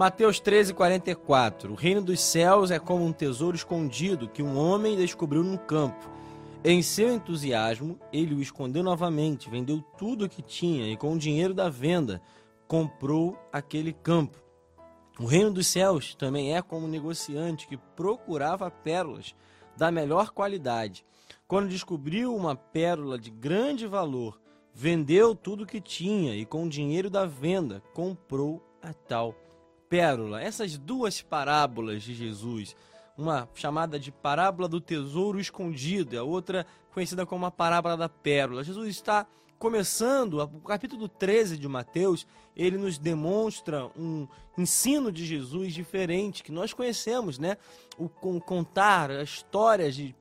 Mateus 13, 44. O reino dos céus é como um tesouro escondido que um homem descobriu num campo. Em seu entusiasmo, ele o escondeu novamente, vendeu tudo o que tinha e, com o dinheiro da venda, comprou aquele campo. O reino dos céus também é como um negociante que procurava pérolas da melhor qualidade. Quando descobriu uma pérola de grande valor, vendeu tudo o que tinha e, com o dinheiro da venda, comprou a tal pérola. Essas duas parábolas de Jesus, uma chamada de parábola do tesouro escondido, e a outra conhecida como a parábola da pérola. Jesus está começando, o capítulo 13 de Mateus, ele nos demonstra um ensino de Jesus diferente que nós conhecemos, né? O contar as histórias de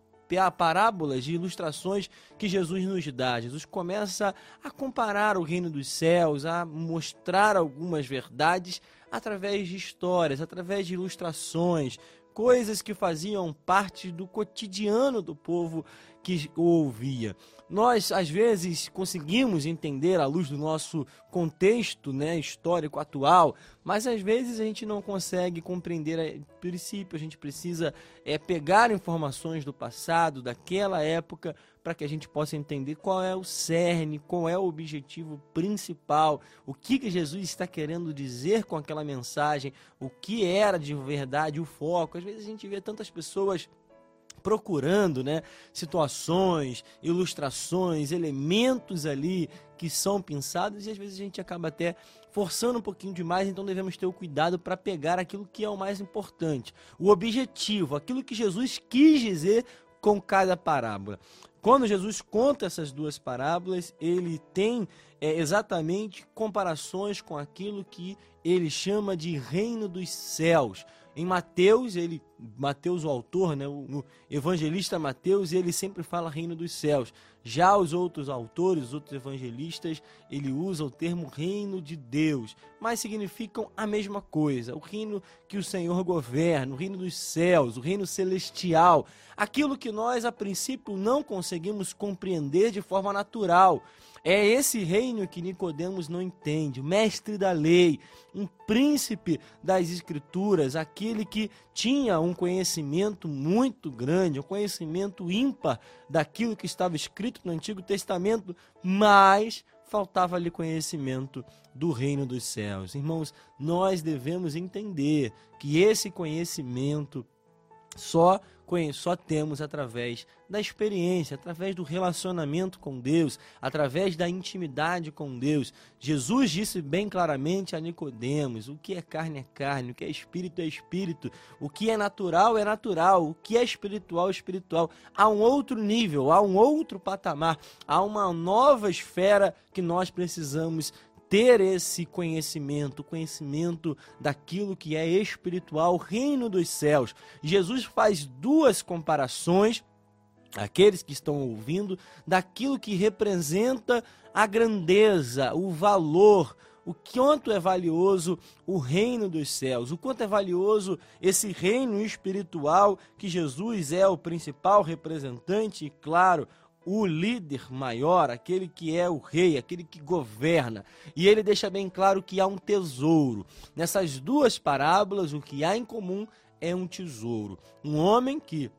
parábolas, de ilustrações que Jesus nos dá. Jesus começa a comparar o reino dos céus, a mostrar algumas verdades através de histórias, através de ilustrações, coisas que faziam parte do cotidiano do povo que o ouvia. Nós, às vezes, conseguimos entender à luz do nosso contexto né, histórico atual, mas às vezes a gente não consegue compreender o princípio. A gente precisa é, pegar informações do passado, daquela época, para que a gente possa entender qual é o cerne, qual é o objetivo principal, o que, que Jesus está querendo dizer com aquela mensagem, o que era de verdade o foco. Às vezes a gente vê tantas pessoas procurando né, situações, ilustrações, elementos ali que são pensados e às vezes a gente acaba até forçando um pouquinho demais, então devemos ter o cuidado para pegar aquilo que é o mais importante, o objetivo, aquilo que Jesus quis dizer com cada parábola. Quando Jesus conta essas duas parábolas, ele tem é, exatamente comparações com aquilo que ele chama de reino dos céus. Em Mateus, ele, Mateus o autor, né, o, evangelista Mateus, ele sempre fala reino dos céus. Já os outros autores, os outros evangelistas, ele usa o termo reino de Deus, mas significam a mesma coisa. O reino que o Senhor governa, o reino dos céus, o reino celestial, aquilo que nós a princípio não conseguimos compreender de forma natural. É esse reino que Nicodemos não entende, o mestre da lei, um príncipe das escrituras, aquele que tinha um conhecimento muito grande, um conhecimento ímpar daquilo que estava escrito no Antigo Testamento, mas faltava-lhe conhecimento do reino dos céus. Irmãos, nós devemos entender que esse conhecimento só só temos através da experiência, através do relacionamento com Deus, através da intimidade com Deus. Jesus disse bem claramente a Nicodemos: o que é carne é carne, o que é espírito é espírito, o que é natural é natural, o que é espiritual é espiritual. Há um outro nível, há um outro patamar, há uma nova esfera que nós precisamos ter esse conhecimento, conhecimento daquilo que é espiritual, o reino dos céus. Jesus faz duas comparações, aqueles que estão ouvindo, daquilo que representa a grandeza, o valor, o quanto é valioso o reino dos céus, o quanto é valioso esse reino espiritual que Jesus é o principal representante e, claro, o líder maior, aquele que é o rei, aquele que governa. E ele deixa bem claro que há um tesouro. Nessas duas parábolas, o que há em comum é um tesouro. Um homem que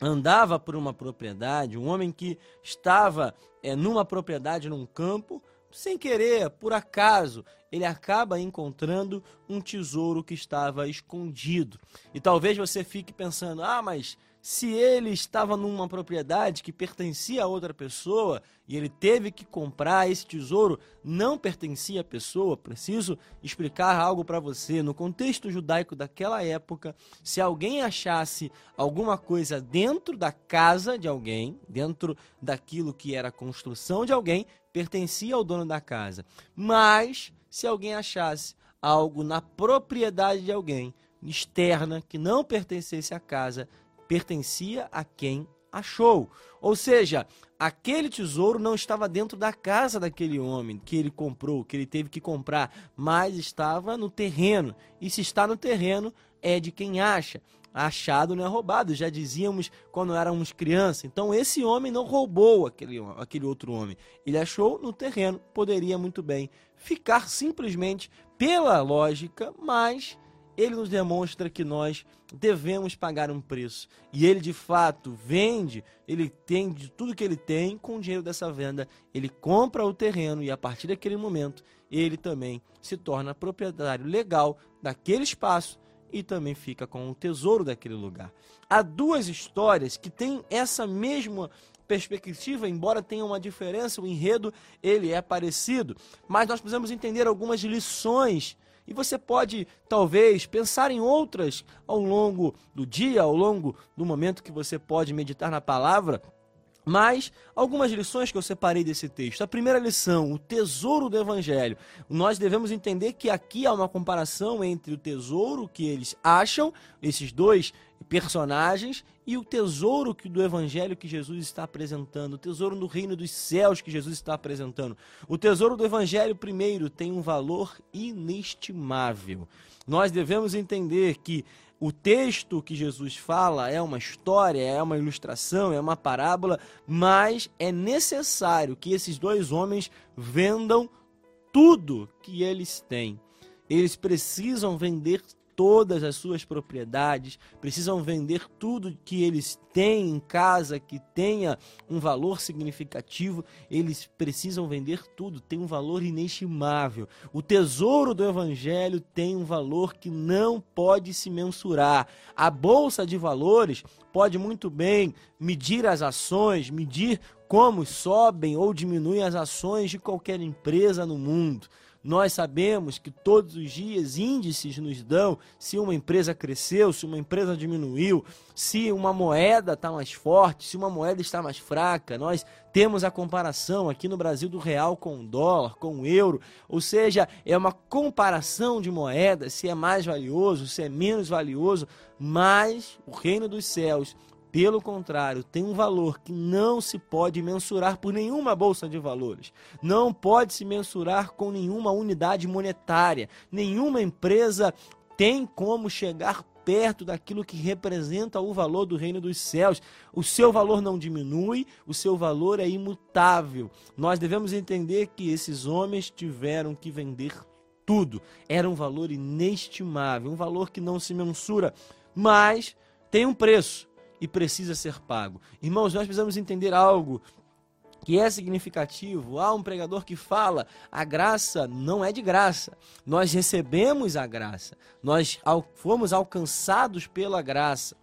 andava por uma propriedade, um homem que estava é, numa propriedade, num campo, sem querer, por acaso, ele acaba encontrando um tesouro que estava escondido. E talvez você fique pensando: ah, mas se ele estava numa propriedade que pertencia a outra pessoa e ele teve que comprar esse tesouro, não pertencia à pessoa, preciso explicar algo para você. No contexto judaico daquela época, se alguém achasse alguma coisa dentro da casa de alguém, dentro daquilo que era a construção de alguém, pertencia ao dono da casa. Mas se alguém achasse algo na propriedade de alguém, externa, que não pertencesse à casa, pertencia a quem achou. Ou seja, aquele tesouro não estava dentro da casa daquele homem que ele comprou, que ele teve que comprar, mas estava no terreno. E se está no terreno, é de quem acha. achado não é roubado, já dizíamos quando éramos crianças. Então esse homem não roubou aquele, aquele outro homem. Ele achou no terreno, poderia muito bem ficar simplesmente pela lógica, mas ele nos demonstra que nós devemos pagar um preço. E ele de fato vende, ele tem de tudo que ele tem com o dinheiro dessa venda, ele compra o terreno e a partir daquele momento ele também se torna proprietário legal daquele espaço e também fica com o tesouro daquele lugar. Há duas histórias que têm essa mesma perspectiva, embora tenha uma diferença, o enredo ele é parecido, mas nós precisamos entender algumas lições e você pode, talvez, pensar em outras ao longo do dia, ao longo do momento que você pode meditar na palavra. Mas algumas lições que eu separei desse texto. A primeira lição, o tesouro do evangelho. Nós devemos entender que aqui há uma comparação entre o tesouro que eles acham, esses dois personagens, e o tesouro que, do evangelho que Jesus está apresentando, o tesouro no reino dos céus que Jesus está apresentando. O tesouro do evangelho, primeiro, tem um valor inestimável. Nós devemos entender que o texto que Jesus fala é uma história, é uma ilustração, é uma parábola, mas é necessário que esses dois homens vendam tudo que eles têm. Eles precisam vender todas as suas propriedades, precisam vender tudo que eles têm em casa que tenha um valor significativo, eles precisam vender tudo, tem um valor inestimável. O tesouro do evangelho tem um valor que não pode se mensurar. A bolsa de valores pode muito bem medir as ações, medir como sobem ou diminuem as ações de qualquer empresa no mundo. Nós sabemos que todos os dias índices nos dão se uma empresa cresceu, se uma empresa diminuiu, se uma moeda está mais forte, se uma moeda está mais fraca. Nós temos a comparação aqui no Brasil do real com o dólar, com o euro, ou seja, é uma comparação de moedas, se é mais valioso, se é menos valioso, mas o reino dos céus pelo contrário, tem um valor que não se pode mensurar por nenhuma bolsa de valores. Não pode se mensurar com nenhuma unidade monetária. Nenhuma empresa tem como chegar perto daquilo que representa o valor do reino dos céus. O seu valor não diminui, o seu valor é imutável. Nós devemos entender que esses homens tiveram que vender tudo. Era um valor inestimável, um valor que não se mensura, mas tem um preço e precisa ser pago. Irmãos, nós precisamos entender algo que é significativo. Há um pregador que fala: a graça não é de graça. Nós recebemos a graça. Nós fomos alcançados pela graça.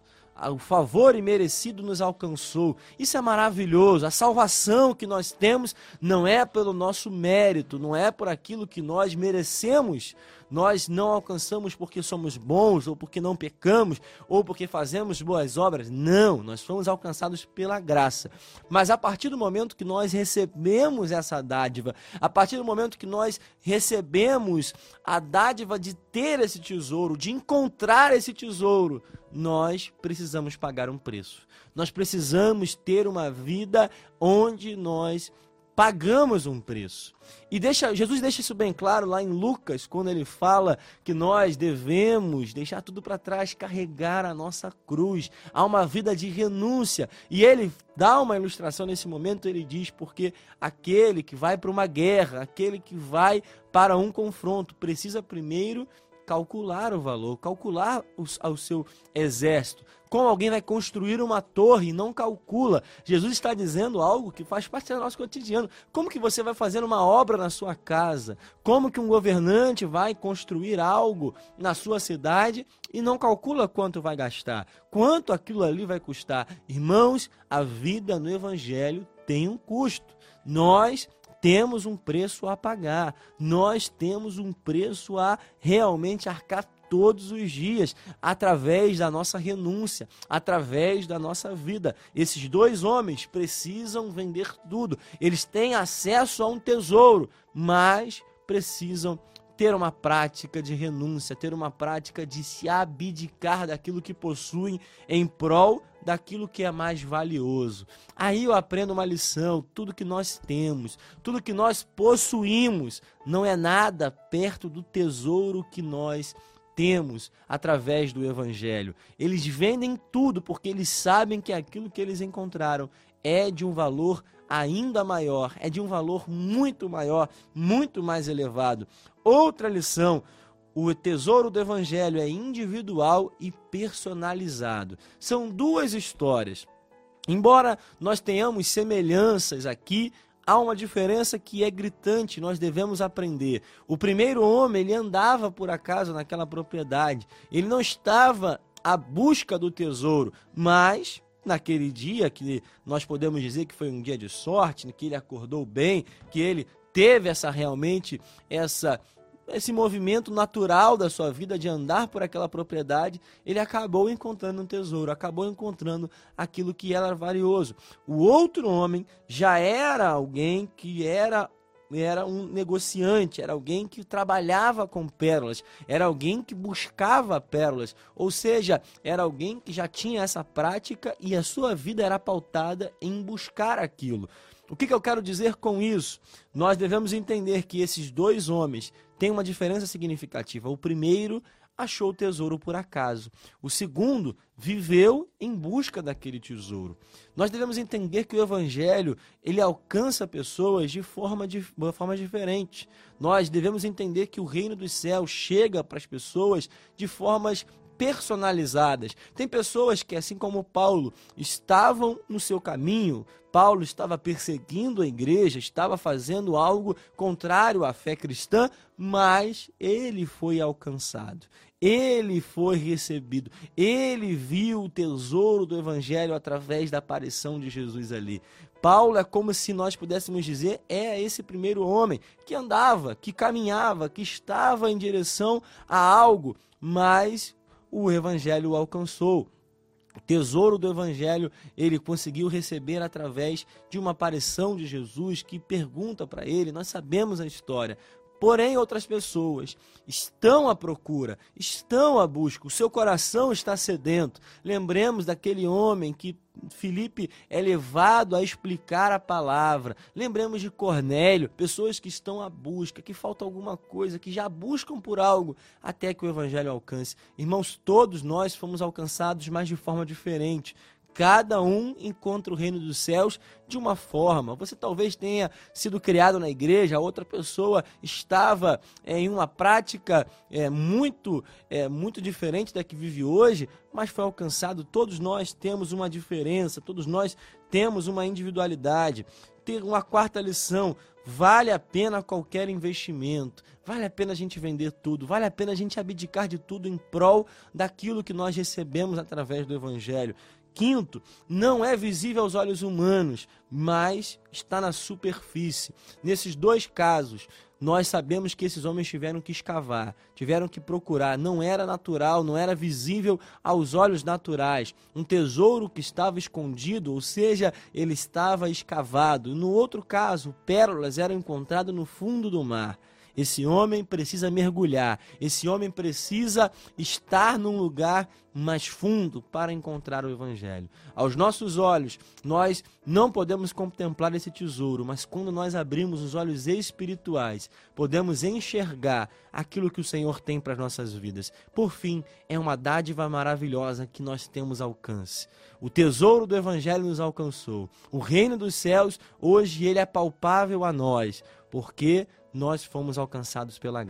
O favor imerecido nos alcançou. Isso é maravilhoso. A salvação que nós temos não é pelo nosso mérito, não é por aquilo que nós merecemos, nós não alcançamos porque somos bons, ou porque não pecamos, ou porque fazemos boas obras. Não, nós fomos alcançados pela graça. Mas a partir do momento que nós recebemos essa dádiva, a partir do momento que nós recebemos a dádiva de ter esse tesouro, de encontrar esse tesouro, nós precisamos pagar um preço. Nós precisamos ter uma vida onde nós pagamos um preço. E deixa, Jesus deixa isso bem claro lá em Lucas, quando ele fala que nós devemos deixar tudo para trás, carregar a nossa cruz. Há uma vida de renúncia. E ele dá uma ilustração nesse momento, ele diz: porque aquele que vai para uma guerra, aquele que vai para um confronto, precisa primeiro calcular o valor, calcular o, o seu exército, como alguém vai construir uma torre e não calcula. Jesus está dizendo algo que faz parte do nosso cotidiano. Como que você vai fazer uma obra na sua casa? Como que um governante vai construir algo na sua cidade e não calcula quanto vai gastar? Quanto aquilo ali vai custar? Irmãos, a vida no evangelho tem um custo. Nós temos um preço a pagar. Nós temos um preço a realmente arcar todos os dias, através da nossa renúncia, através da nossa vida. Esses dois homens precisam vender tudo. Eles têm acesso a um tesouro, mas precisam ter uma prática de renúncia, ter uma prática de se abdicar daquilo que possuem em prol daquilo que é mais valioso. Aí eu aprendo uma lição: tudo que nós temos, tudo que nós possuímos, não é nada perto do tesouro que nós temos através do Evangelho. Eles vendem tudo porque eles sabem que aquilo que eles encontraram é de um valor ainda maior, é de um valor muito maior, muito mais elevado. Outra lição: o tesouro do Evangelho é individual e personalizado. São duas histórias. Embora nós tenhamos semelhanças aqui, há uma diferença que é gritante, nós devemos aprender. O primeiro homem, ele andava por acaso naquela propriedade, ele não estava à busca do tesouro, mas naquele dia que nós podemos dizer que foi um dia de sorte, que ele acordou bem, que ele teve essa realmente essa esse movimento natural da sua vida de andar por aquela propriedade, ele acabou encontrando um tesouro, acabou encontrando aquilo que era valioso. O outro homem já era alguém que era era um negociante, era alguém que trabalhava com pérolas, era alguém que buscava pérolas, ou seja, era alguém que já tinha essa prática e a sua vida era pautada em buscar aquilo. O que, que eu quero dizer com isso? Nós devemos entender que esses dois homens têm uma diferença significativa. O primeiro achou o tesouro por acaso. O segundo viveu em busca daquele tesouro. Nós devemos entender que o evangelho, ele alcança pessoas de forma, de, de forma diferente. Nós devemos entender que o reino dos céus chega para as pessoas de formas personalizadas. Tem pessoas que, assim como Paulo, estavam no seu caminho, Paulo estava perseguindo a igreja, estava fazendo algo contrário à fé cristã, mas ele foi alcançado. Ele foi recebido, ele viu o tesouro do Evangelho através da aparição de Jesus ali. Paulo é como se nós pudéssemos dizer, é esse primeiro homem que andava, que caminhava, que estava em direção a algo, mas o evangelho alcançou. O tesouro do evangelho ele conseguiu receber através de uma aparição de Jesus que pergunta para ele, nós sabemos a história, Porém, outras pessoas estão à procura, estão à busca, o seu coração está sedento. Lembremos daquele homem que Felipe é levado a explicar a palavra. Lembremos de Cornélio, pessoas que estão à busca, que falta alguma coisa, que já buscam por algo até que o evangelho alcance. Irmãos, todos nós fomos alcançados, mas de forma diferente. Cada um encontra o reino dos céus de uma forma. Você talvez tenha sido criado na igreja, outra pessoa estava é, em uma prática é, muito, é, muito diferente da que vive hoje, mas foi alcançado. Todos nós temos uma diferença, todos nós temos uma individualidade. Ter uma quarta lição: vale a pena qualquer investimento, vale a pena a gente vender tudo, vale a pena a gente abdicar de tudo em prol daquilo que nós recebemos através do Evangelho. Quinto, não é visível aos olhos humanos, mas está na superfície. Nesses dois casos, nós sabemos que esses homens tiveram que escavar, tiveram que procurar. Não era natural, não era visível aos olhos naturais. Um tesouro que estava escondido, ou seja, ele estava escavado. No outro caso, pérolas eram encontradas no fundo do mar. Esse homem precisa mergulhar, esse homem precisa estar num lugar mais fundo para encontrar o Evangelho. Aos nossos olhos, nós não podemos contemplar esse tesouro, mas quando nós abrimos os olhos espirituais, podemos enxergar aquilo que o Senhor tem para as nossas vidas. Por fim, é uma dádiva maravilhosa que nós temos alcance. O tesouro do Evangelho nos alcançou. O reino dos céus, hoje, ele é palpável a nós, porque nós fomos alcançados pela graça.